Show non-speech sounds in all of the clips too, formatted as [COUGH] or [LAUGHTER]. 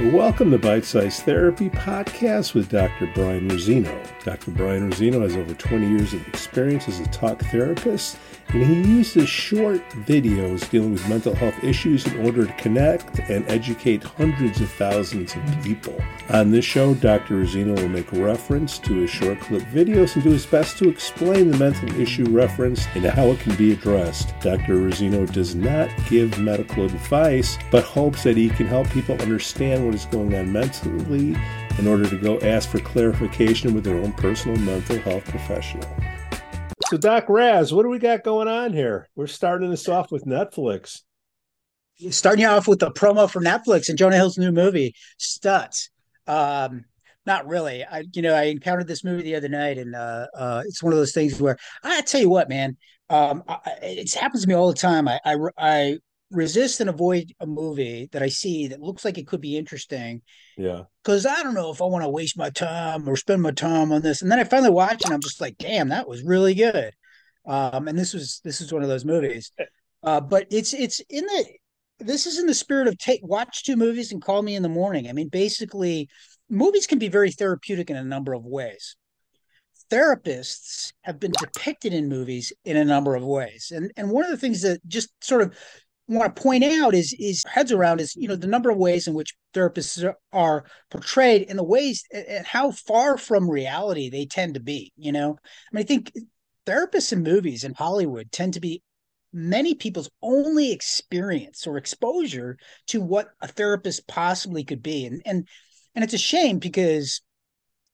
Welcome to Bite Size Therapy Podcast with Dr. Brian Razzino. Dr. Brian Razzino has over 20 years of experience as a talk therapist, and he uses short videos dealing with mental health issues in order to connect and educate hundreds of thousands of people. On this show, Dr. Razzino will make reference to his short clip videos and do his best to explain the mental issue referenced and how it can be addressed. Dr. Razzino does not give medical advice, but hopes that he can help people understand what is going on mentally in order to go ask for clarification with their own personal mental health professional. So, Doc Raz, what do we got going on here? We're starting this off with Netflix. Starting you off with the promo for Netflix and Jonah Hill's new movie, Stutz. Um, not really. I, you know, I encountered this movie the other night, and uh, uh, it's one of those things where I tell you what, man, um, I, it happens to me all the time. I, I, I resist and avoid a movie that I see that looks like it could be interesting. Yeah. Because I don't know if I want to waste my time or spend my time on this. And then I finally watch and I'm just like, damn, that was really good. Um, and this was this is one of those movies. Eh. Uh, but it's it's in the this is in the spirit of take watch two movies and call me in the morning. I mean, basically, movies can be very therapeutic in a number of ways. Therapists have been depicted in movies in a number of ways. And and one of the things that just sort of want to point out is is heads around is you know the number of ways in which therapists are portrayed and the ways and how far from reality they tend to be you know? I mean i think therapists in movies in hollywood tend to be many people's only experience or exposure to what a therapist possibly could be. And and and it's a shame because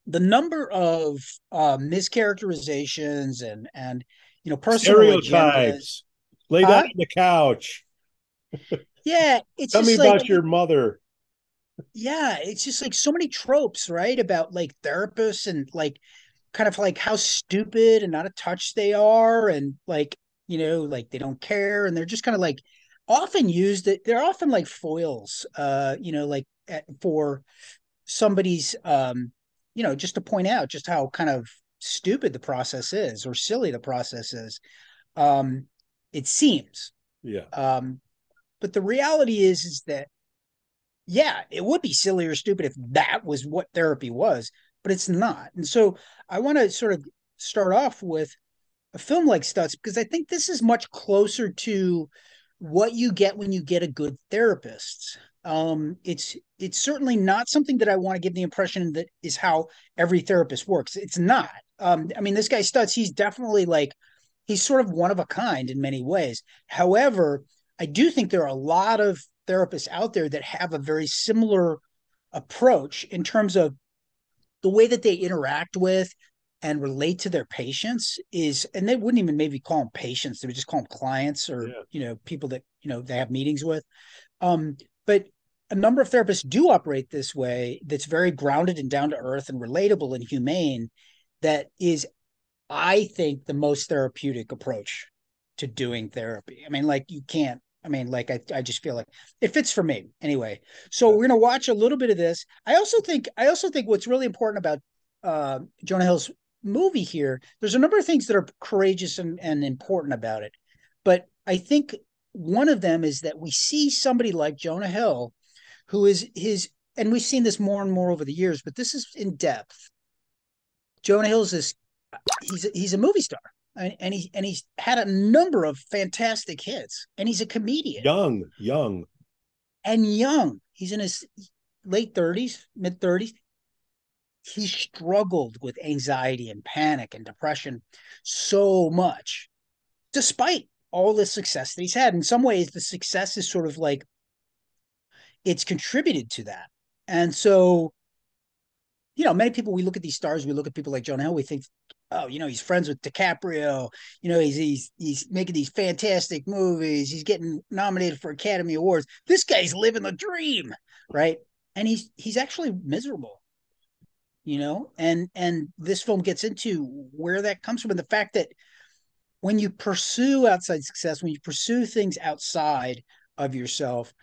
the number of uh, mischaracterizations and and you know personal stereotypes. Lay down on the couch yeah, it's tell me like, about your mother. Yeah, it's just like so many tropes, right? About like therapists and like kind of like how stupid and out of touch they are, and like you know, like they don't care, and they're just kind of like often used. They're often like foils, uh, you know, like at, for somebody's, um, you know, just to point out just how kind of stupid the process is or silly the process is. Um, it seems. Yeah. Um, but the reality is, is that, yeah, it would be silly or stupid if that was what therapy was, but it's not. And so I want to sort of start off with a film like Stutz because I think this is much closer to what you get when you get a good therapist. Um, it's it's certainly not something that I want to give the impression that is how every therapist works. It's not. Um, I mean, this guy Stutz, he's definitely like he's sort of one of a kind in many ways. However, I do think there are a lot of therapists out there that have a very similar approach in terms of the way that they interact with and relate to their patients is and they wouldn't even maybe call them patients they would just call them clients or yeah. you know people that you know they have meetings with um but a number of therapists do operate this way that's very grounded and down to earth and relatable and humane that is i think the most therapeutic approach to doing therapy i mean like you can't I mean, like I, I just feel like it fits for me anyway. So we're gonna watch a little bit of this. I also think I also think what's really important about uh, Jonah Hill's movie here. There's a number of things that are courageous and, and important about it, but I think one of them is that we see somebody like Jonah Hill, who is his, and we've seen this more and more over the years, but this is in depth. Jonah Hill's this, he's a, he's a movie star and he and he's had a number of fantastic hits and he's a comedian. Young young. And young. He's in his late 30s mid 30s he struggled with anxiety and panic and depression so much despite all the success that he's had. In some ways the success is sort of like it's contributed to that. And so you know many people we look at these stars we look at people like Jonah Hill we think oh, you know, he's friends with DiCaprio. You know, he's he's he's making these fantastic movies. He's getting nominated for Academy Awards. This guy's living the dream, right? And he's he's actually miserable. You know, and and this film gets into where that comes from and the fact that when you pursue outside success, when you pursue things outside of yourself,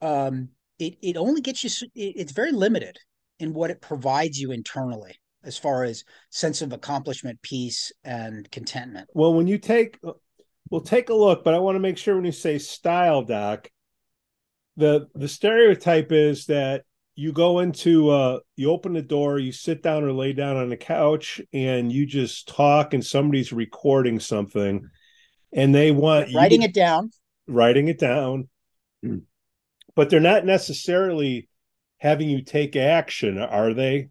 um, it it only gets you. It, it's very limited in what it provides you internally as far as sense of accomplishment, peace, and contentment. Well, when you take, we'll take a look, but I want to make sure when you say style, Doc, the the stereotype is that you go into uh you open the door you sit down or lay down on the couch and you just talk and somebody's recording something and they want writing to, it down. Writing it down. But they're not necessarily having you take action are they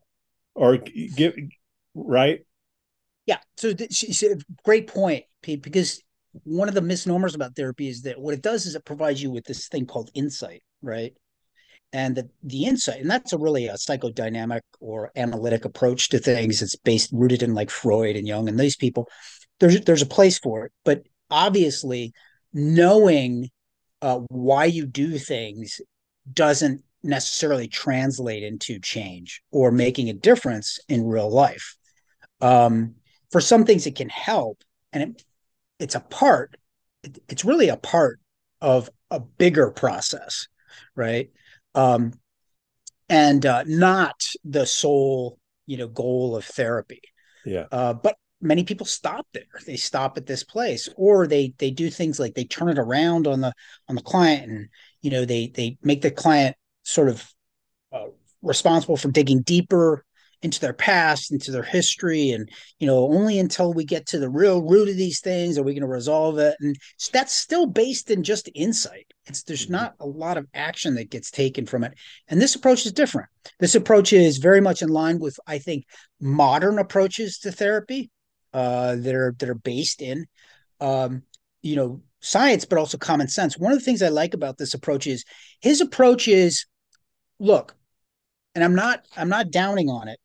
or give right? Yeah so th- great point pete because one of the misnomers about therapy is that what it does is it provides you with this thing called insight right? And the, the insight and that's a really a psychodynamic or analytic approach to things. It's based rooted in like freud and jung and these people. There's there's a place for it but obviously knowing uh, why you do things doesn't necessarily translate into change or making a difference in real life um, for some things it can help and it, it's a part it, it's really a part of a bigger process right um, and uh, not the sole you know goal of therapy. Yeah. Uh, but many people stop there. They stop at this place, or they they do things like they turn it around on the on the client, and you know they they make the client sort of uh, responsible for digging deeper into their past, into their history, and you know, only until we get to the real root of these things are we going to resolve it. And that's still based in just insight. It's there's mm-hmm. not a lot of action that gets taken from it. And this approach is different. This approach is very much in line with, I think, modern approaches to therapy uh, that are that are based in, um, you know, science, but also common sense. One of the things I like about this approach is his approach is, look, and I'm not I'm not downing on it.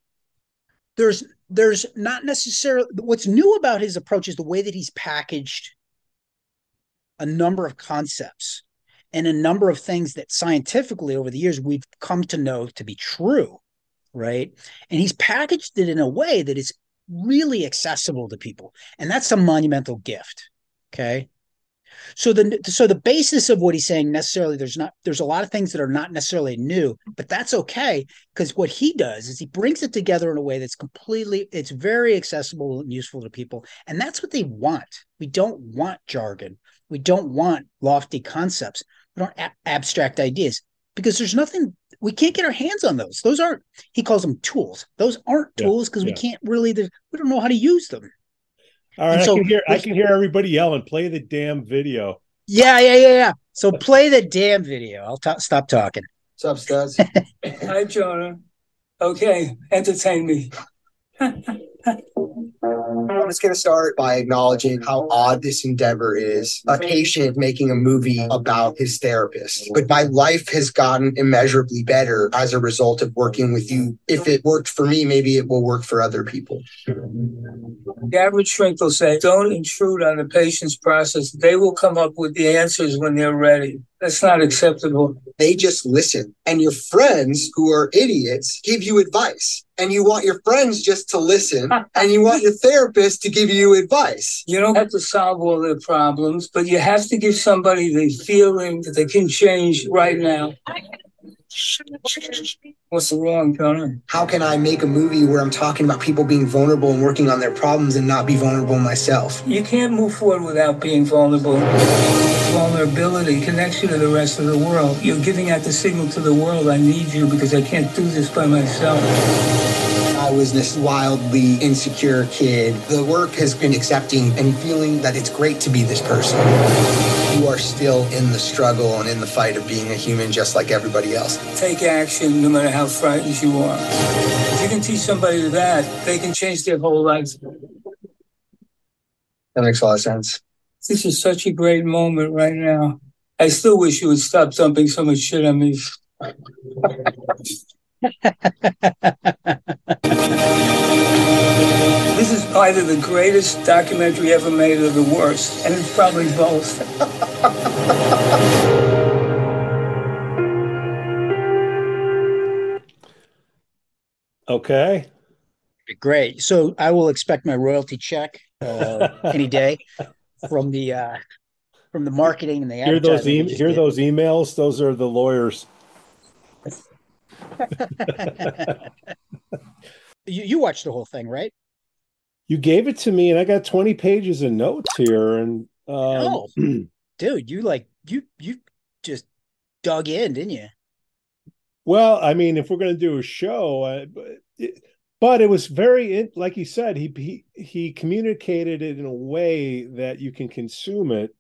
There's there's not necessarily what's new about his approach is the way that he's packaged a number of concepts and a number of things that scientifically over the years we've come to know to be true right? And he's packaged it in a way that is really accessible to people. And that's a monumental gift okay so the so the basis of what he's saying necessarily there's not there's a lot of things that are not necessarily new, but that's okay because what he does is he brings it together in a way that's completely it's very accessible and useful to people, and that's what they want. We don't want jargon. We don't want lofty concepts. We don't abstract ideas because there's nothing we can't get our hands on those. Those aren't he calls them tools. Those aren't yeah, tools because yeah. we can't really we don't know how to use them. All right, so, I can hear I can hear everybody yelling. Play the damn video. Yeah, yeah, yeah, yeah. So play the damn video. I'll t- stop talking. What's up, Stutz? Hi, Jonah. Okay, entertain me. [LAUGHS] I'm just going to start by acknowledging how odd this endeavor is. A patient making a movie about his therapist. But my life has gotten immeasurably better as a result of working with you. If it worked for me, maybe it will work for other people. The average shrink will say, don't intrude on the patient's process. They will come up with the answers when they're ready. That's not acceptable. They just listen. And your friends who are idiots give you advice. And you want your friends just to listen. [LAUGHS] and you want your therapist to give you advice. You don't have to solve all their problems, but you have to give somebody the feeling that they can change right now. What's wrong, Conan? How can I make a movie where I'm talking about people being vulnerable and working on their problems and not be vulnerable myself? You can't move forward without being vulnerable. Vulnerability connects you to the rest of the world. You're giving out the signal to the world I need you because I can't do this by myself. I was this wildly insecure kid. The work has been accepting and feeling that it's great to be this person. You are still in the struggle and in the fight of being a human just like everybody else. Take action no matter how frightened you are. If you can teach somebody that, they can change their whole life. That makes a lot of sense. This is such a great moment right now. I still wish you would stop dumping so much shit on me. [LAUGHS] this is either the greatest documentary ever made or the worst, and it's probably both. okay. Great. So I will expect my royalty check uh, [LAUGHS] any day from the uh, from the marketing and the hear those e- hear those emails. Those are the lawyers. [LAUGHS] [LAUGHS] you, you watched the whole thing, right? You gave it to me, and I got 20 pages of notes here. And um, oh, [CLEARS THROAT] dude, you like you you just dug in, didn't you? Well, I mean, if we're going to do a show, uh, it, but it was very like you said he, he he communicated it in a way that you can consume it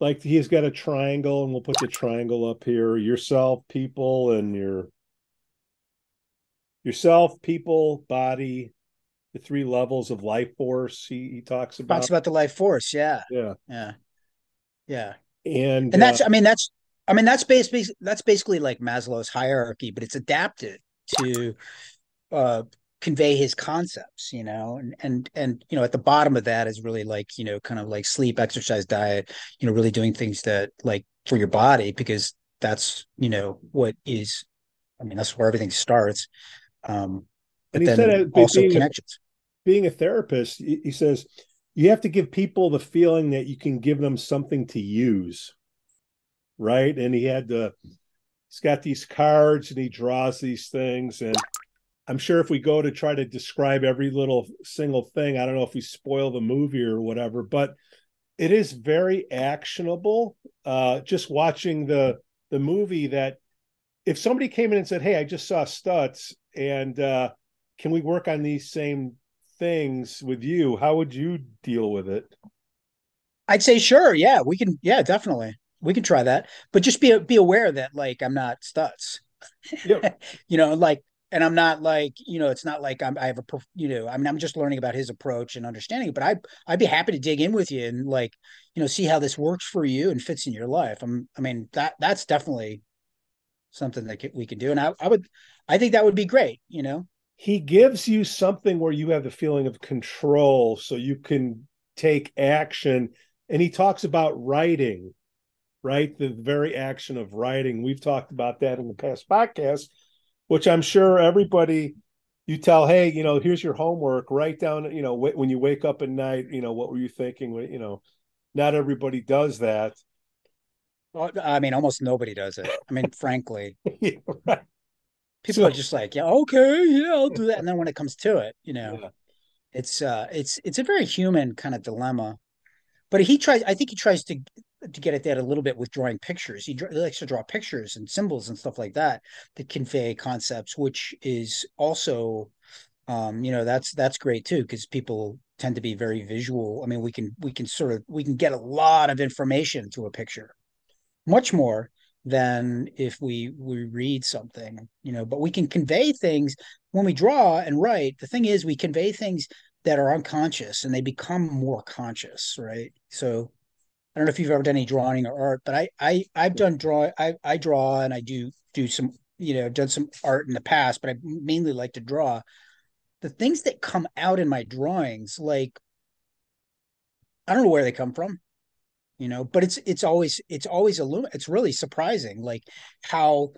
like he's got a triangle and we'll put the triangle up here yourself people and your yourself people body the three levels of life force he, he talks about. talks about the life force yeah. Yeah. Yeah. Yeah. And and that's uh, i mean that's i mean that's basically that's basically like maslow's hierarchy but it's adapted to uh convey his concepts you know? And and and you know at the bottom of that is really like you know kind of like sleep exercise diet you know really doing things that like for your body because that's you know what is i mean that's where everything starts. Um but then said, also connections being a therapist he says you have to give people the feeling that you can give them something to use right and he had the he's got these cards and he draws these things and I'm sure if we go to try to describe every little single thing, I don't know if we spoil the movie or whatever, but it is very actionable. Uh, just watching the the movie, that if somebody came in and said, "Hey, I just saw Stutz, and uh, can we work on these same things with you?" How would you deal with it? I'd say sure. Yeah, we can. Yeah, definitely, we can try that. But just be be aware that like I'm not Stutz. Yep. [LAUGHS] you know, like and I'm not like you know it's not like I'm I have a you know I mean I'm just learning about his approach and understanding it but I I'd be happy to dig in with you and like you know see how this works for you and fits in your life I'm I mean that that's definitely something that we can do and I I would I think that would be great you know he gives you something where you have the feeling of control so you can take action and he talks about writing right the very action of writing we've talked about that in the past podcast which I'm sure everybody you tell, hey, you know, here's your homework. Write down, you know, when you wake up at night, you know, what were you thinking? You know, not everybody does that. Well, I mean, almost nobody does it. I mean, frankly, [LAUGHS] yeah, right. People so, are just like, yeah, okay, yeah, I'll do that. And then when it comes to it, you know, yeah. it's uh, it's it's a very human kind of dilemma. But he tries. I think he tries to to get at that a little bit with drawing pictures. He, he likes to draw pictures and symbols and stuff like that that convey concepts, which is also, um, you know, that's that's great too because people tend to be very visual. I mean, we can we can sort of we can get a lot of information through a picture, much more than if we we read something, you know. But we can convey things when we draw and write. The thing is, we convey things that are unconscious and they become more conscious, right? So I don't know if you've ever done any drawing or art, but I I I've done draw I I draw and I do do some you know done some art in the past, but I mainly like to draw. The things that come out in my drawings, like I don't know where they come from, you know, but it's it's always it's always a it's really surprising, like how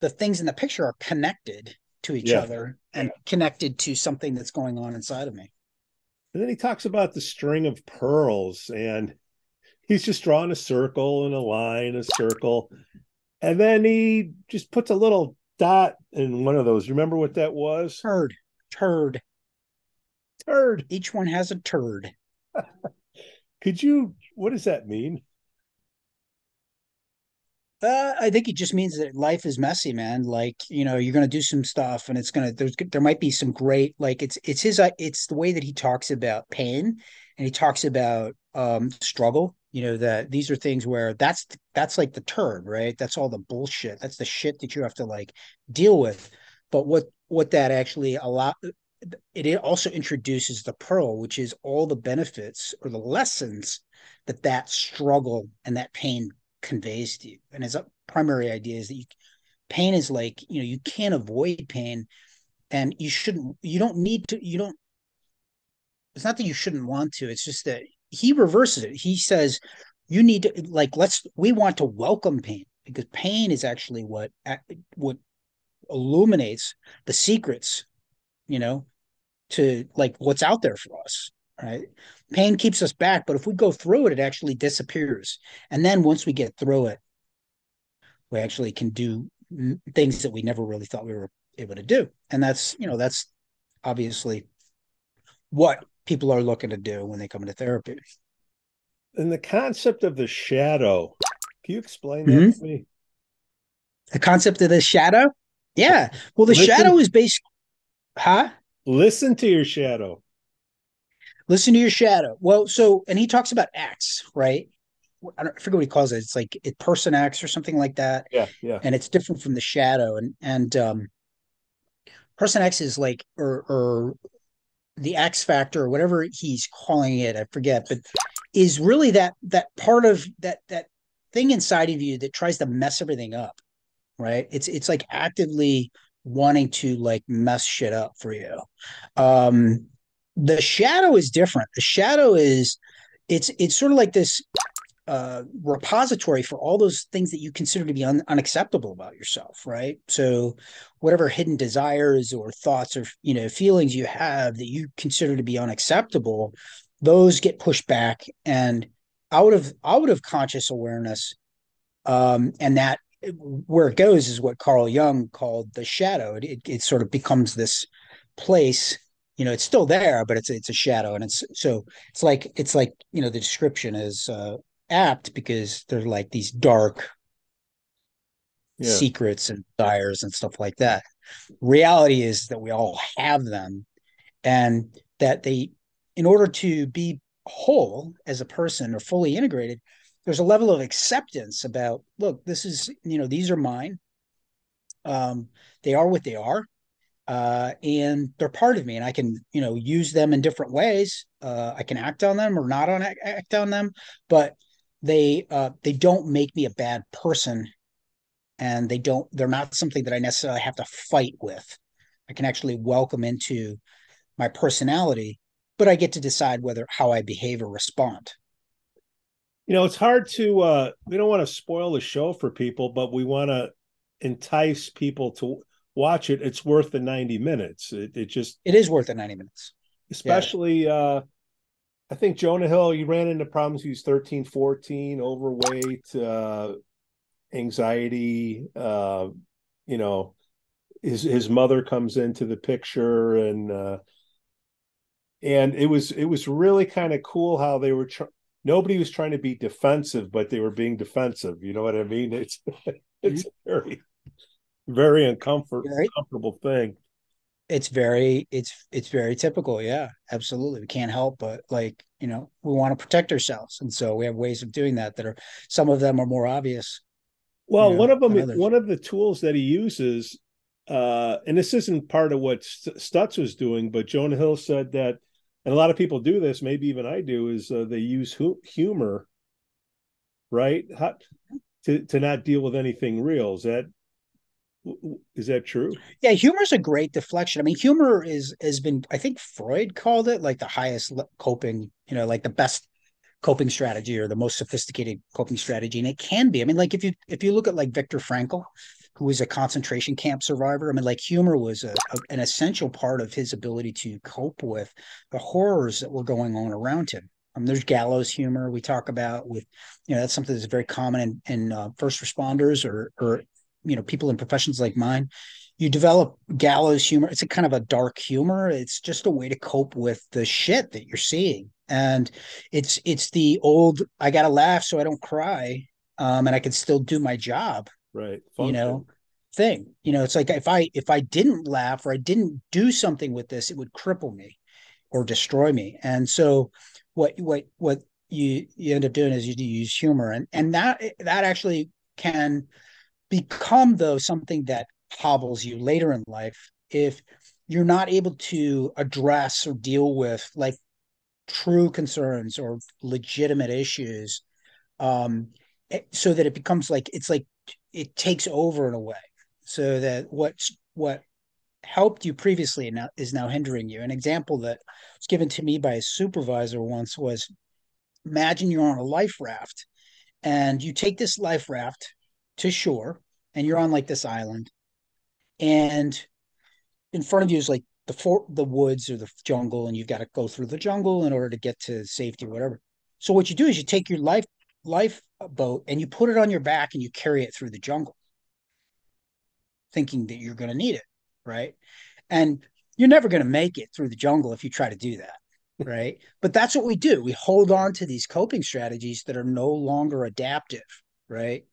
the things in the picture are connected to each yeah. other and connected to something that's going on inside of me. And then he talks about the string of pearls and he's just drawing a circle and a line, a circle. And then he just puts a little dot in one of those. Remember what that was? Turd. Turd. Turd. Each one has a turd. [LAUGHS] Could you, what does that mean? Uh, I think it just means that life is messy, man. Like you know, you're gonna do some stuff, and it's gonna there's there might be some great like it's it's his it's the way that he talks about pain, and he talks about um struggle, you know that these are things where that's that's like the turd right that's all the bullshit that's the shit that you have to like deal with but what what that actually allow it also introduces the pearl which is all the benefits or the lessons that that struggle and that pain conveys to you and his primary idea is that you, pain is like you know you can't avoid pain and you shouldn't you don't need to you don't it's not that you shouldn't want to it's just that he reverses it. He says, you need to like let's we want to welcome pain because pain is actually what what illuminates the secrets, you know, to like what's out there for us. Right. Pain keeps us back, but if we go through it, it actually disappears. And then once we get through it, we actually can do things that we never really thought we were able to do. And that's, you know, that's obviously what people are looking to do when they come into therapy. And the concept of the shadow, can you explain that mm-hmm. to me? The concept of the shadow? Yeah. Well, the Listen- shadow is based, huh? Listen to your shadow. Listen to your shadow. Well, so, and he talks about X, right? I, don't, I forget what he calls it. It's like it person X or something like that. Yeah, yeah. and it's different from the shadow and and um person x is like or or the x factor or whatever he's calling it i forget but is really that that part of that that thing inside of you that tries to mess everything up right it's it's like actively wanting to like mess shit up for you um the shadow is different the shadow is it's it's sort of like this uh, repository for all those things that you consider to be un- unacceptable about yourself, right? So, whatever hidden desires or thoughts or you know feelings you have that you consider to be unacceptable, those get pushed back and out of out of conscious awareness, um, and that where it goes is what Carl Jung called the shadow. It, it, it sort of becomes this place you know it's still there but it's it's a shadow and it's so it's like it's like you know the description is uh apt because they're like these dark Yeah. secrets and desires and stuff like that. Reality is that we all have them and that they, in order to be whole as a person or fully integrated, there's a level of acceptance about, look, this is, you know, these are mine. Um, they are what they are. Uh, and they're part of me and I can, you know, use them in different ways. Uh, I can act on them or not on act on them, but they uh, they don't make me a bad person and they don't they're not something that i necessarily have to fight with i can actually welcome into my personality but i get to decide whether how i behave or respond You know, it's hard to uh we don't want to spoil the show for people, but we want to entice people to watch it. It's worth the 90 minutes. It, it just it is worth the 90 minutes especially uh I think Jonah Hill, he ran into problems. He was 13, 14, overweight, uh, anxiety. Uh, you know, his his mother comes into the picture, and uh, and it was it was really kind of cool how they were. Tr- nobody was trying to be defensive, but they were being defensive. You know what I mean? It's [LAUGHS] it's a very very uncomfortable Very- comfortable thing. it's very it's it's very typical yeah absolutely we can't help but like you know we want to protect ourselves and so we have ways of doing that that are some of them are more obvious Well, you know, one of them, one of the tools that he uses, uh, and this isn't part of what Stutz was doing, but Jonah Hill said that, and a lot of people do this, maybe even I do, is uh, they use hu- humor, right, How, to to not deal with anything real. Is that is that true? Yeah, humor is a great deflection. I mean, humor is has been. I think Freud called it like the highest coping. You know, like the best coping strategy or the most sophisticated coping strategy, and it can be. I mean, like if you if you look at like Viktor Frankl, who was a concentration camp survivor. I mean, like humor was a, a, an essential part of his ability to cope with the horrors that were going on around him. Um, there's gallows humor we talk about with, you know, that's something that's very common in, in uh, first responders or or you know people in professions like mine. You develop gallows humor. It's a kind of a dark humor. It's just a way to cope with the shit that you're seeing. And it's it's the old i gotta laugh so i don't cry um and i can still do my job Right. you know thing. You know it's like if i if i didn't laugh or i didn't do something with this it would cripple me or destroy me. And so what what what you you end up doing is you use humor. And and that that actually can become though something that hobbles you later in life if you're not able to address or deal with like true concerns or legitimate issues um so that it becomes like it's like it takes over in a way so that what's what helped you previously now is now hindering you. An example that was given to me by a supervisor once was imagine you're on a life raft and you take this life raft to shore and you're on like this island and in front of you is like the for the woods or the jungle and you've got to go through the jungle in order to get to safety or whatever. So what you do is you take your life life boat and you put it on your back and you carry it through the jungle thinking that you're going to need it right and you're never going to make it through the jungle if you try to do that right [LAUGHS] but that's what we do we hold on to these coping strategies that are no longer adaptive right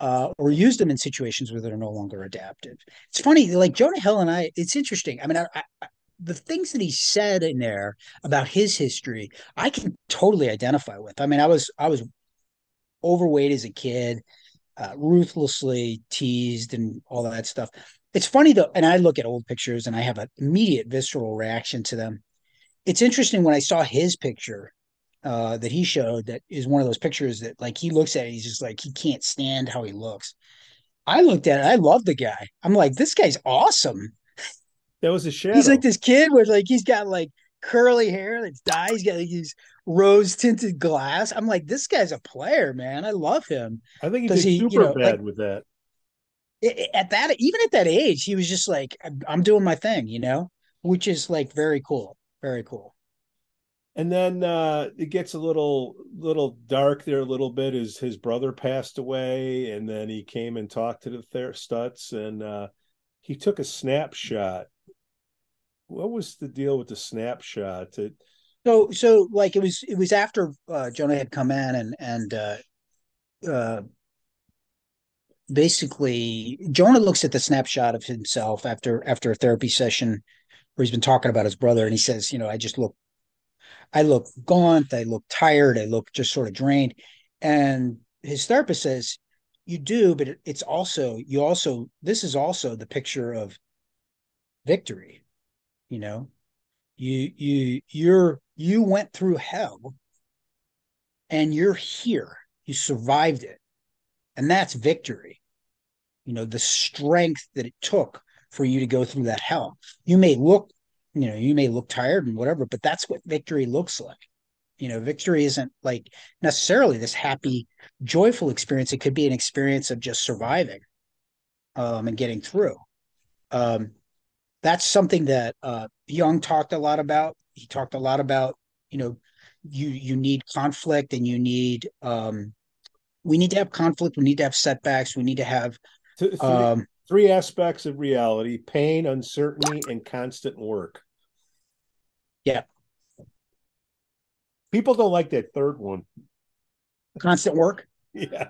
uh, or use them in situations where they're no longer adaptive. It's funny, like Jonah Hill and I. It's interesting. I mean, I, I, the things that he said in there about his history, I can totally identify with. I mean, I was I was overweight as a kid, uh, ruthlessly teased, and all that stuff. It's funny though, and I look at old pictures and I have an immediate visceral reaction to them. It's interesting when I saw his picture uh, that he showed that is one of those pictures that like he looks at it, he's just like he can't stand how he looks. I looked at it, I love the guy. I'm like, this guy's awesome. That was a shadow. He's like this kid with like he's got like curly hair that's dyed. He's got like, these rose tinted glass. I'm like, this guy's a player, man. I love him. I think he did he, super you know, bad like, with that. At that, even at that age, he was just like, I'm doing my thing, you know, which is like very cool, very cool. And then uh, it gets a little little dark there a little bit as his brother passed away, and then he came and talked to the Stutz, and uh, he took a snapshot what was the deal with the snapshot? It, so so like it was it was after uh, Jonah had come in and and uh, uh, basically Jonah looks at the snapshot of himself after after a therapy session where he's been talking about his brother and he says, you know, I just look I look gaunt, I look tired, I look just sort of drained. And his therapist says, You do, but it's also you also this is also the picture of victory you know you you you're you went through hell and you're here. You survived it. And that's victory. You know the strength that it took for you to go through that hell. You may look you know you may look tired and whatever but that's what victory looks like. You know victory isn't like necessarily this happy joyful experience. It could be an experience of just surviving um and getting through. Um that's something that uh, Jung talked a lot about. He talked a lot about, you know, you you need conflict and you need um, we need to have conflict. We need to have setbacks. We need to have three, um, three aspects of reality: pain, uncertainty, and constant work. Yeah. People don't like that third one. Constant work. [LAUGHS] Yeah.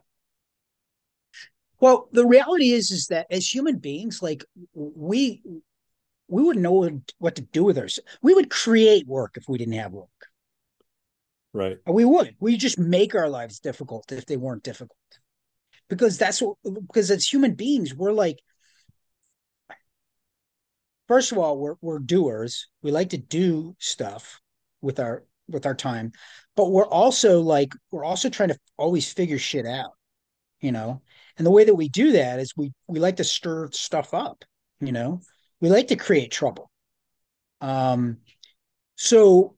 Well, the reality is, is that as human beings, like we we wouldn't know what to do with ourselves. We would create work if we didn't have work. Right. We would. We just make our lives difficult if they weren't difficult. Because that's what because as human beings, we're like first of all, we're we're doers. We like to do stuff with our with our time, but we're also like we're also trying to always figure shit out, you know. And the way that we do that is we we like to stir stuff up, you know we like to create trouble. Um, so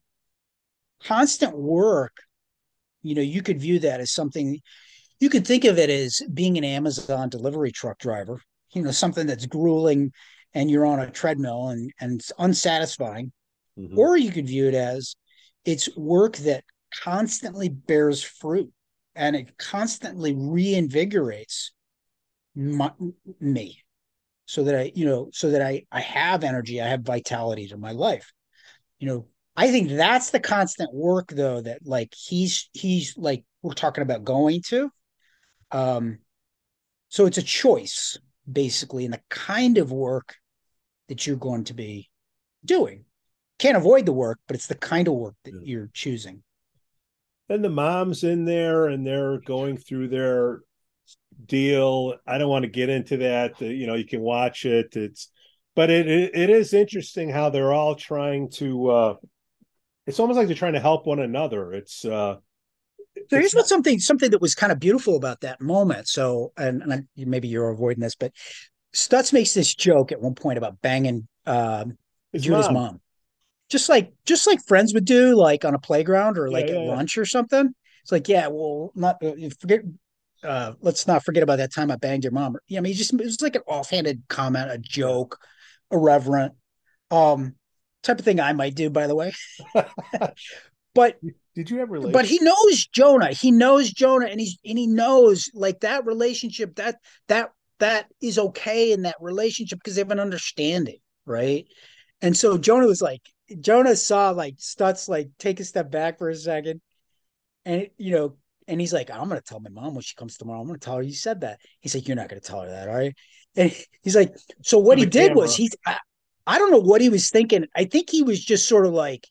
constant work, you know, you could view that as something you could think of it as being an Amazon delivery truck driver, you know, something that's grueling and you're on a treadmill and, and it's unsatisfying. Mm-hmm. Or you could view it as it's work that constantly bears fruit and it constantly reinvigorates my, me so that I, you know, so that I I have energy, I have vitality to my life. You know, I think that's the constant work though that like he's he's like we're talking about going to. Um so it's a choice basically in the kind of work that you're going to be doing. Can't avoid the work, but it's the kind of work that yeah. you're choosing. And the mom's in there and they're going through their deal. I don't want to get into that. You know, you can watch it. It's, but it it, is interesting how they're all trying to. uh It's almost like they're trying to help one another. It's. uh so here's what something something that was kind of beautiful about that moment. So, and, and I, maybe you're avoiding this, but Stutz makes this joke at one point about banging um, Jonah's mom. mom. just like just like friends would do, like on a playground or like yeah, yeah, at yeah. lunch or something. It's like, yeah, well, not uh, forget uh, let's not forget about that time I banged your mom. Yeah, I mean, just it was like an offhanded comment, a joke, irreverent, um, type of thing I might do, by the way. [LAUGHS] but did you ever? But he knows Jonah. He knows Jonah, and he's and he knows like that relationship that that that is okay in that relationship because they have an understanding, right? And so Jonah was like, Jonah saw like Stutz like take a step back for a second, and you know And he's like, I'm gonna tell my mom when she comes tomorrow. I'm gonna tell her you said that. He's like, You're not gonna tell her that, are [LAUGHS] you? And he's like, So what he did was he I, I don't know what he was thinking. I think he was just sort of like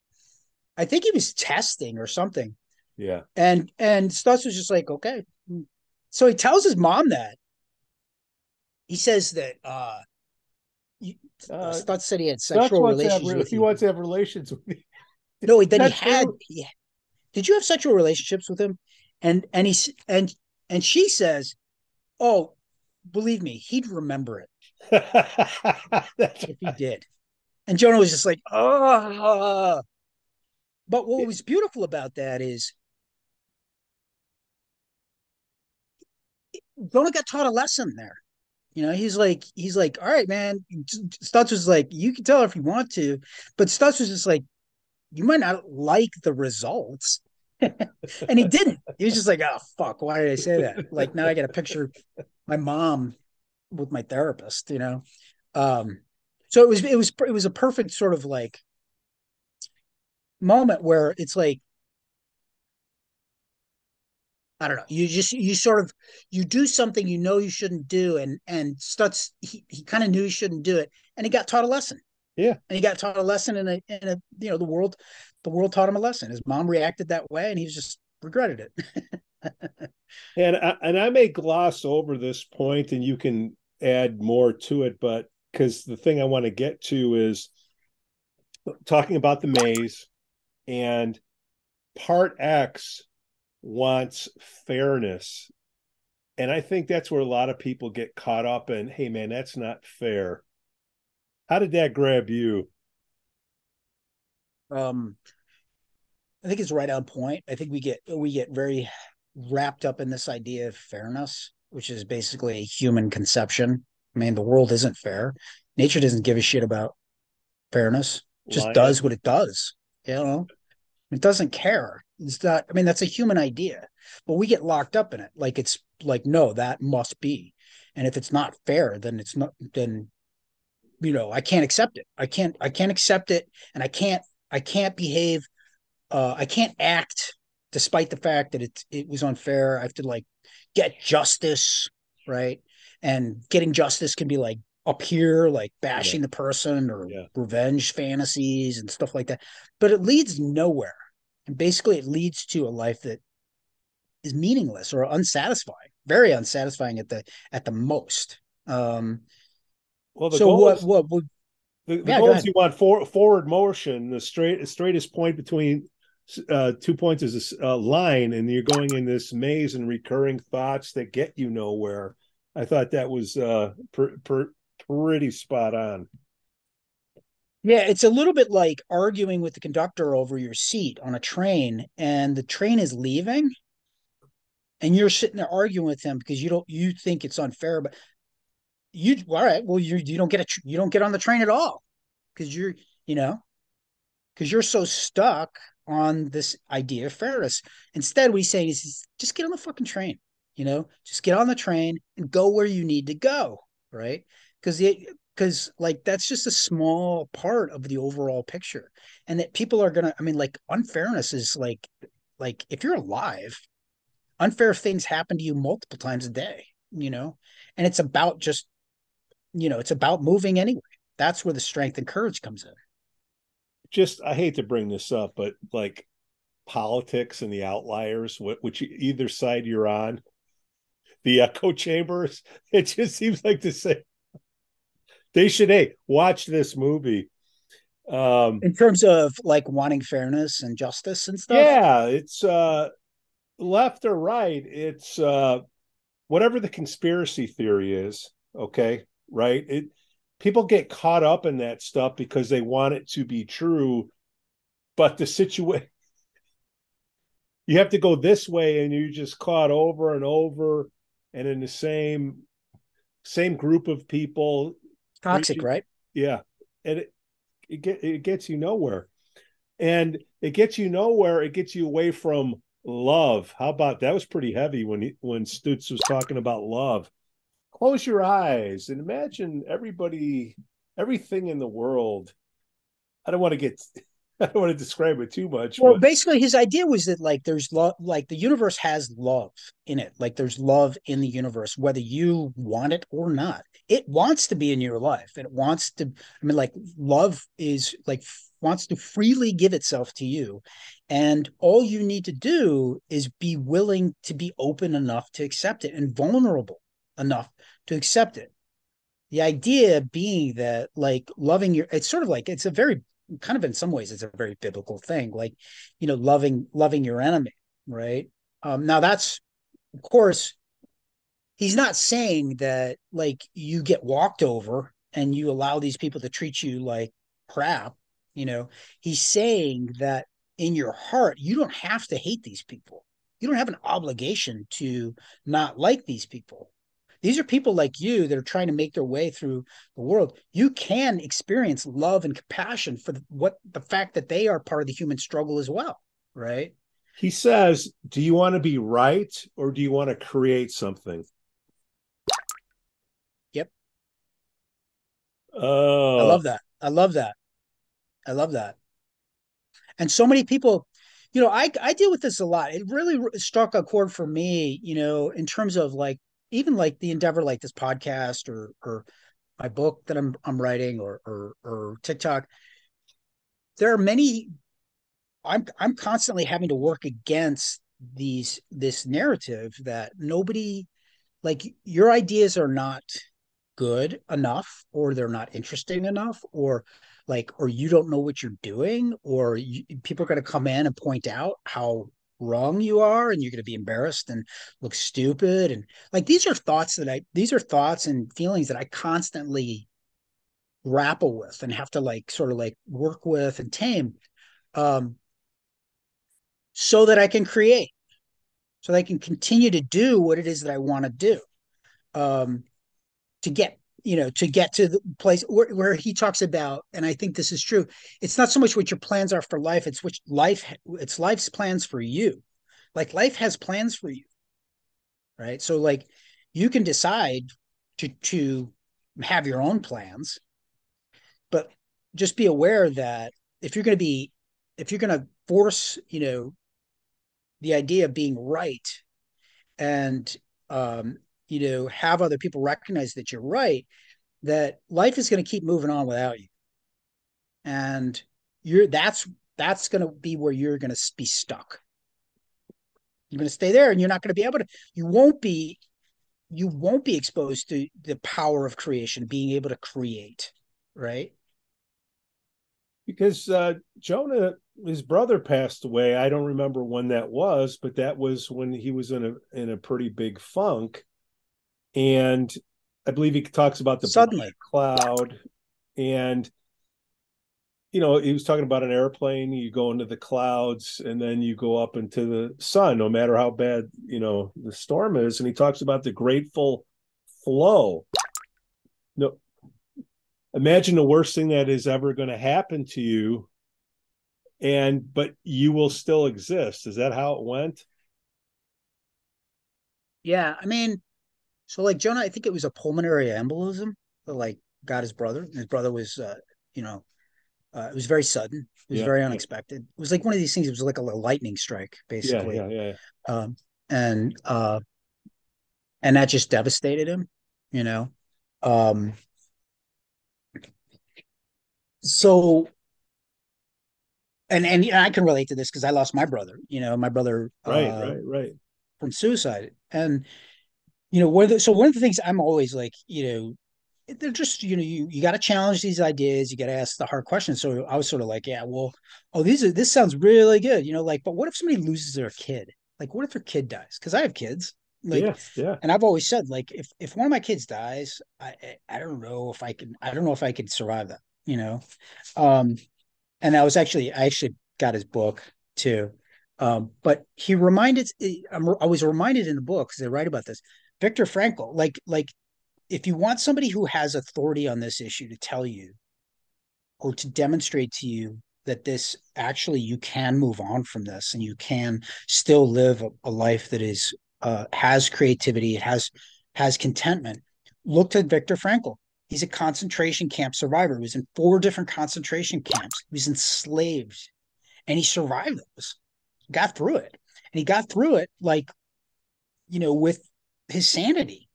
I think he was testing or something. Yeah. And and Stutz was just like, okay. So he tells his mom that. He says that uh, you, uh Stutz said he had sexual relations have, with he you. wants to have relations with me. No, he That's had. true. He, did you have sexual relationships with him? And and he and and she says, "Oh, believe me, he'd remember it That's [LAUGHS] if he did." And Jonah was just like, "Oh." But what was beautiful about that is Jonah got taught a lesson there. You know, he's like, he's like, all right, man. Stutz was like, you can tell her if you want to, but Stutz was just like, you might not like the results. And he didn't. He was just like, oh fuck, why did I say that? Like now I got to picture my mom with my therapist, you know. Um, so it was it was it was a perfect sort of like moment where it's like I don't know. You just you sort of you do something you know you shouldn't do, and and Stutz he, he kind of knew he shouldn't do it, and he got taught a lesson. Yeah. and he got taught a lesson in a in a you know the world the world taught him a lesson. His mom reacted that way, and he just regretted it. [LAUGHS] and I, and I may gloss over this point, and you can add more to it, but because the thing I want to get to is talking about the maze, and part X wants fairness, and I think that's where a lot of people get caught up in. Hey, man, that's not fair. How did that grab you? Um, I think it's right on point. I think we get we get very wrapped up in this idea of fairness, which is basically a human conception. I mean, the world isn't fair. Nature doesn't give a shit about fairness. It just Lion. does what it does. You know, it doesn't care. It's not. I mean, that's a human idea, but we get locked up in it. Like it's like no, that must be, and if it's not fair, then it's not. Then you know, I can't accept it. I can't. I can't accept it, and I can't. I can't behave. Uh, I can't act despite the fact that it it was unfair. I have to like get justice, right? And getting justice can be like up here, like bashing the person or Yeah. revenge fantasies and stuff like that. But it leads nowhere. And basically, it leads to a life that is meaningless or unsatisfying, very unsatisfying at the at the most. Um, Well, the so what is- what would The, the Yeah, goal go is you want for, forward motion. The straight straightest point between uh, two points is a line, and you're going in this maze and recurring thoughts that get you nowhere. I thought that was uh, per, per, pretty spot on. Yeah, it's a little bit like arguing with the conductor over your seat on a train, and the train is leaving, and you're sitting there arguing with him because you don't you think it's unfair, but you all right? Well, you you don't get a you don't get on the train at all because you're you know because you're so stuck on this idea of fairness. Instead, what he's saying is just get on the fucking train, you know, just get on the train and go where you need to go, right? Because the because like that's just a small part of the overall picture and that people are gonna i mean like unfairness is like like if you're alive unfair things happen to you multiple times a day you know and it's about just you know it's about moving anyway that's where the strength and courage comes in Just I hate to bring this up, but like politics and the outliers, which either side you're on, the echo chambers. [LAUGHS] It just seems like to say they should. Hey, watch this movie. Um, in terms of like wanting fairness and justice and stuff Yeah, it's uh left or right, it's uh whatever the conspiracy theory is, okay? Right? It people get caught up in that stuff because they want it to be true, but the situation [LAUGHS] you have to go this way and you just caught over and over and in the same same group of people toxic right yeah, and it it get it gets you nowhere, and it gets you nowhere. It gets you away from love. How about that? Was pretty heavy when he, when Stutz was talking about love. Close your eyes and imagine everybody, everything in the world. I don't want to get [LAUGHS] I don't want to describe it too much. Well, but... basically, his idea was that like there's love, like the universe has love in it. Like there's love in the universe, whether you want it or not. It wants to be in your life. It wants to. I mean, like love is like wants to freely give itself to you, and all you need to do is be willing to be open enough to accept it and vulnerable enough to accept it. The idea being that like loving your, it's sort of like it's a very kind of in some ways it's a very biblical thing like you know loving loving your enemy right? Um now that's of course he's not saying that like you get walked over and you allow these people to treat you like crap you know? He's saying that in your heart you don't have to hate these people. You don't have an obligation to not like these people these are people like you that are trying to make their way through the world. You can experience love and compassion for the, what the fact that they are part of the human struggle as well, right? He says, "Do you want to be right or do you want to create something?" Yep. Oh, I love that. I love that. I love that. And so many people, you know, I I deal with this a lot. It really struck a chord for me, you know, in terms of like even like the endeavor like this podcast or or my book that I'm I'm writing or or or TikTok, there are many I'm I'm constantly having to work against these this narrative that nobody like your ideas are not good enough or they're not interesting enough or like or you don't know what you're doing or you, people are going to come in and point out how wrong you are and you're going to be embarrassed and look stupid and like these are thoughts that i these are thoughts and feelings that i constantly grapple with and have to like sort of like work with and tame um so that i can create so that i can continue to do what it is that i want to do um to get you know to get to the place where, where he talks about and i think this is true it's not so much what your plans are for life it's which life it's life's plans for you. Like life has plans for you right? So like you can decide to to have your own plans but just be aware that if you're going to be if you're going to force you know the idea of being right and um you know have other people recognize that you're right that life is going to keep moving on without you. And you're that's that's going to be where you're going to be stuck. You're going to stay there and you're not going to be able to you won't be you won't be exposed to the power of creation being able to create right? Because uh, jonah his brother passed away. I don't remember when that was but that was when he was in a in a pretty big funk and I believe he talks about the suddenly cloud, and you know he was talking about an airplane. You go into the clouds, and then you go up into the sun, no matter how bad you know the storm is. And he talks about the grateful flow. No, imagine the worst thing that is ever going to happen to you, and but you will still exist. Is that how it went? Yeah, I mean so like Jonah, I think it was a pulmonary embolism that like got his brother. His brother was, uh, you know, uh, it was very sudden. It was yeah, very unexpected. Yeah. It was like one of these things. It was like a lightning strike, basically. Yeah, yeah, yeah. Um, and uh, and that just devastated him. You know, um, so and and I can relate to this because I lost my brother. You know, my brother. Right, uh, right, right. From suicide, and you know, one of the, so one of the things I'm always like, you know, they're just, you know, you, you got to challenge these ideas. You got to ask the hard questions. So I was sort of like, yeah, well, oh, these are, this sounds really good. You know, like, but what if somebody loses their kid? Like, what if their kid dies? Cause I have kids. Like, yeah, yeah. And I've always said, like, if, if one of my kids dies, I, I don't know if I can, I don't know if I could survive that, you know? Um, and I was actually, I actually got his book too. Um, but he reminded, I was reminded in the book because they write about this Viktor Frankl, like like if you want somebody who has authority on this issue to tell you or to demonstrate to you that this actually you can move on from this and you can still live a, a life that is uh, has creativity, it has has contentment. Look to Viktor Frankl. He's a concentration camp survivor. He was in four different concentration camps. He was enslaved and he survived those, got through it, and he got through it like, you know, with his sanity.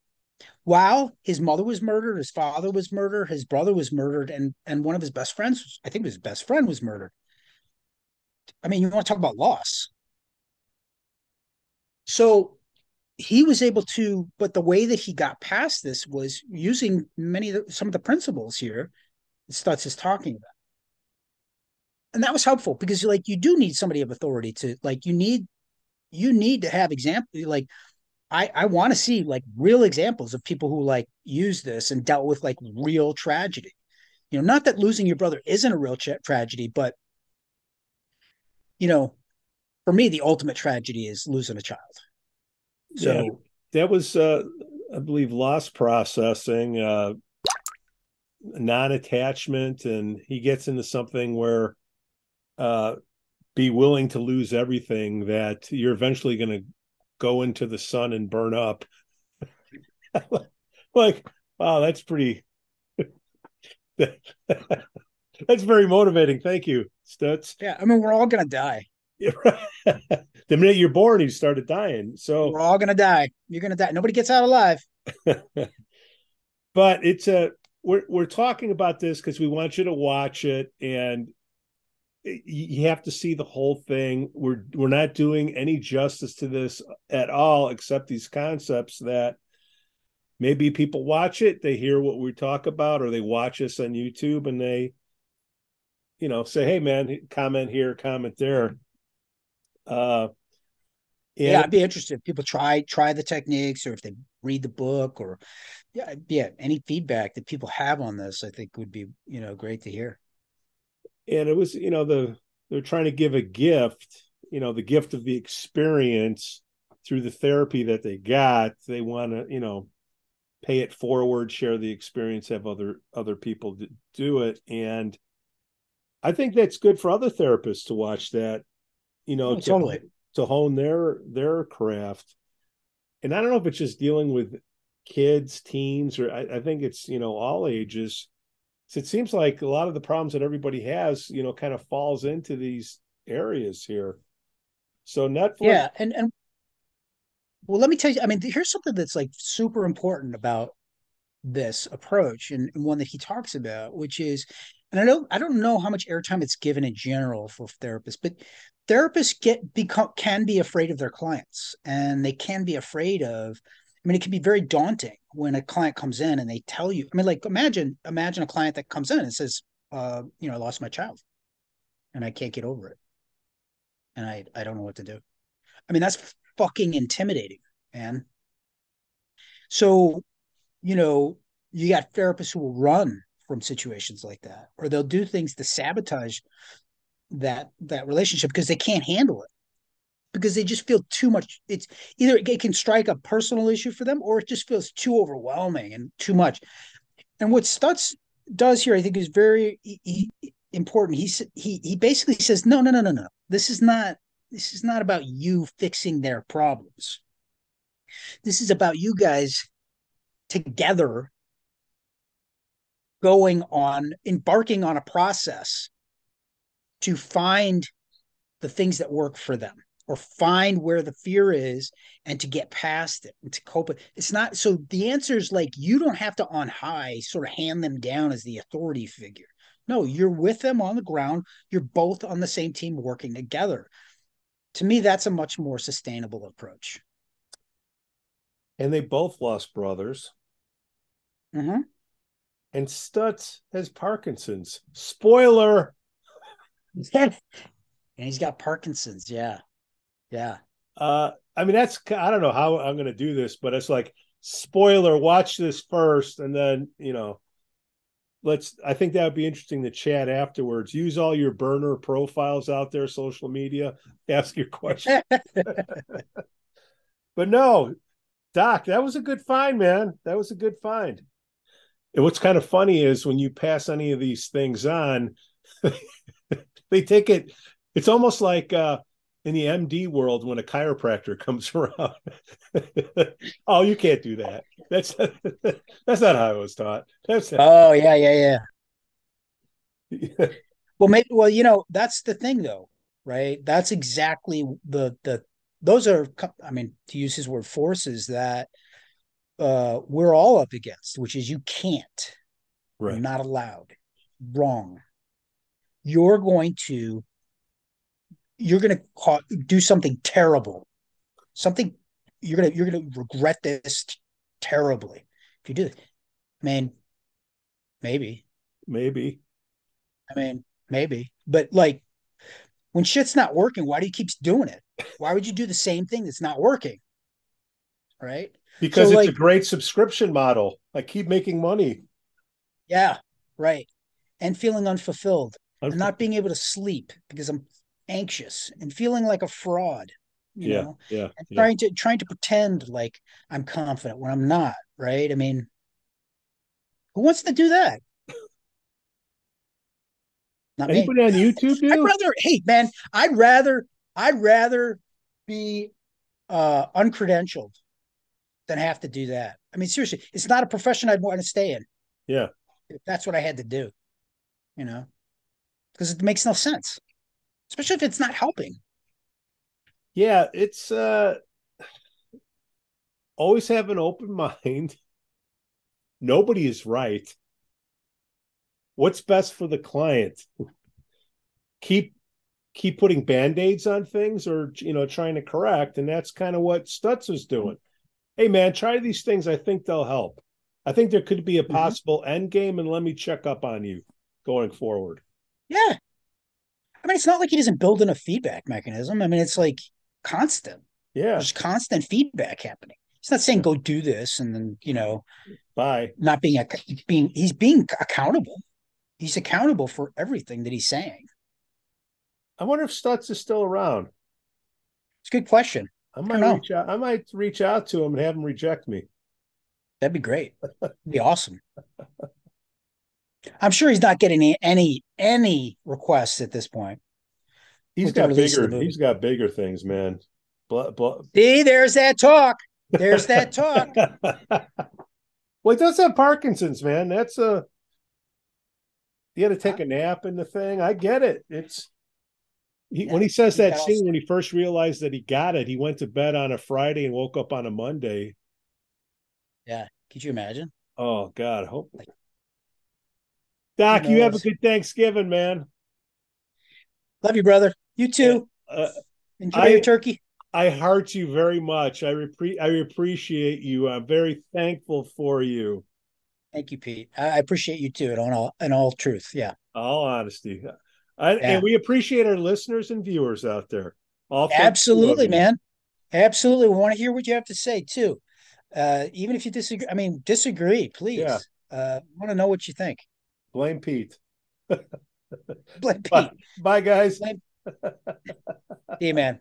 While his mother was murdered, his father was murdered, his brother was murdered, and and one of his best friends, I think his best friend, was murdered. I mean, you want to talk about loss. So he was able to, but the way that he got past this was using many of the, some of the principles here that Stutz is talking about. And that was helpful because like you do need somebody of authority to like you need you need to have example like I I want to see like real examples of people who like use this and dealt with like real tragedy. You know, not that losing your brother isn't a real tra- tragedy, but you know, for me, the ultimate tragedy is losing a child. So yeah, that was, uh, I believe, loss processing, uh, non-attachment, and he gets into something where uh, be willing to lose everything that you're eventually going to go into the sun and burn up. [LAUGHS] like, wow, that's pretty. [LAUGHS] that's very motivating. Thank you, Stutz. Yeah, I mean, we're all going to die. [LAUGHS] the minute you're born, you started dying. So we're all gonna die. You're gonna die. Nobody gets out alive. but it's a we're we're talking about this because we want you to watch it and you have to see the whole thing. We're we're not doing any justice to this at all, except these concepts that maybe people watch it, they hear what we talk about, or they watch us on YouTube and they, you know, say, "Hey, man, comment here, comment there." Uh, yeah, I'd be interested. If people try try the techniques, or if they read the book, or yeah, yeah, any feedback that people have on this, I think would be you know great to hear. And it was you know the they're trying to give a gift, you know, the gift of the experience through the therapy that they got. They want to you know pay it forward, share the experience, have other other people do it, and I think that's good for other therapists to watch that you know, oh, to, totally. to hone their their craft. And I don't know if it's just dealing with kids, teens, or I, I think it's you know all ages. So it seems like a lot of the problems that everybody has, you know, kind of falls into these areas here. So Netflix, yeah, and and well, let me tell you. I mean, here's something that's like super important about this approach and, and one that he talks about, which is and I don't I don't know how much airtime it's given in general for therapists, but therapists get become can be afraid of their clients and they can be afraid of I mean, it can be very daunting when a client comes in and they tell you. I mean, like imagine imagine a client that comes in and says, uh, you know, I lost my child and I can't get over it. And I I don't know what to do. I mean, that's fucking intimidating, man. So, you know, you got therapists who will run from situations like that or they'll do things to sabotage that that relationship because they can't handle it because they just feel too much it's either it can strike a personal issue for them or it just feels too overwhelming and too much. And what stutz does here i think is very he, important. He he he basically says no no no no no. This is not this is not about you fixing their problems. This is about you guys together going on embarking on a process to find the things that work for them or find where the fear is and to get past it and to cope with it's not so the answer is like you don't have to on high sort of hand them down as the authority figure no you're with them on the ground you're both on the same team working together to me that's a much more sustainable approach and they both lost brothers mm-hmm. and stutz has parkinson's spoiler [LAUGHS] and he's got Parkinson's. Yeah. Yeah. Uh, I mean, that's, I don't know how I'm going to do this, but it's like, spoiler, watch this first. And then, you know, let's, I think that would be interesting to chat afterwards. Use all your burner profiles out there, social media, ask your question. [LAUGHS] but no, Doc, that was a good find, man. That was a good find. And what's kind of funny is when you pass any of these things on, [LAUGHS] they take it. It's almost like uh, in the MD world when a chiropractor [LAUGHS] comes around. [LAUGHS] oh, you can't do that. That's [LAUGHS] that's not how I was taught. That's oh yeah yeah yeah. well, maybe well you know that's the thing though. right? That's exactly the the those are I mean to use his word forces that uh we're all up against, which is you can't. Right. You're not allowed. Wrong. You're going to you're going to do something terrible. Something you're going to you're going to regret this t- terribly if you do it. I mean, maybe. Maybe. I mean, maybe. But like when shit's not working, why do you keep doing it? Why would you do the same thing that's not working? Right? Because so, it's like, a great subscription model. I keep making money. Yeah, right. And feeling unfulfilled Unf- and not being able to sleep because I'm anxious and feeling like a fraud. You yeah, know, yeah, and yeah. trying to trying to pretend like I'm confident when I'm not, right? I mean, who wants to do that? Not Anybody me. on YouTube do? [LAUGHS] I'd rather, hey man, I'd rather, I'd rather be uh uncredentialed than have to do that. I mean, seriously, it's not a profession I'd want to stay in. Yeah. If that's what I had to do, you know, because it makes no sense, especially if it's not helping. Yeah, it's uh always have an open [LAUGHS] mind. Nobody is right what's best for the client keep keep putting band-aids on things or you know trying to correct and that's kind of what stutz is doing hey man try these things i think they'll help i think there could be a mm-hmm. possible mm-hmm. end game and let me check up on you going forward yeah i mean it's not like he doesn't build in a feedback mechanism i mean it's like constant yeah there's constant feedback happening he's not saying go do this and then you know bye not being a being he's being accountable he's accountable for everything that he's saying. I wonder if Stutz is still around. It's a good question. I might I reach out. I might reach out to him and have him reject me. That'd be great. That'd be awesome. [LAUGHS] I'm sure he's not getting any any, requests at this point. He's got bigger. He's got bigger things, man. But, but... See, there's that talk. There's that [LAUGHS] talk. well, he does have Parkinson's, man. That's a he had to take a nap in the thing. I get it. It's he, yeah, when he says that scene when he first realized that he got it, he went to bed on a Friday and woke up on a Monday. Yeah, could you imagine? Oh God, I hope. Doc, you have a good Thanksgiving, man. Love you, brother. You too. Uh, Enjoy I, your turkey. I heart you very much. I repre- I appreciate you. I'm very thankful for you. Thank you, Pete. I appreciate you too, in all in all truth. Yeah. All honesty. I, yeah. And we appreciate our listeners and viewers out there. All Absolutely, man. Absolutely. We want to hear what you have to say too. Uh, even if you disagree, I mean, disagree, please. Yeah. Uh, want to know what you think. Blame Pete. Blame Pete. Bye, Bye guys. Blame... hey, man.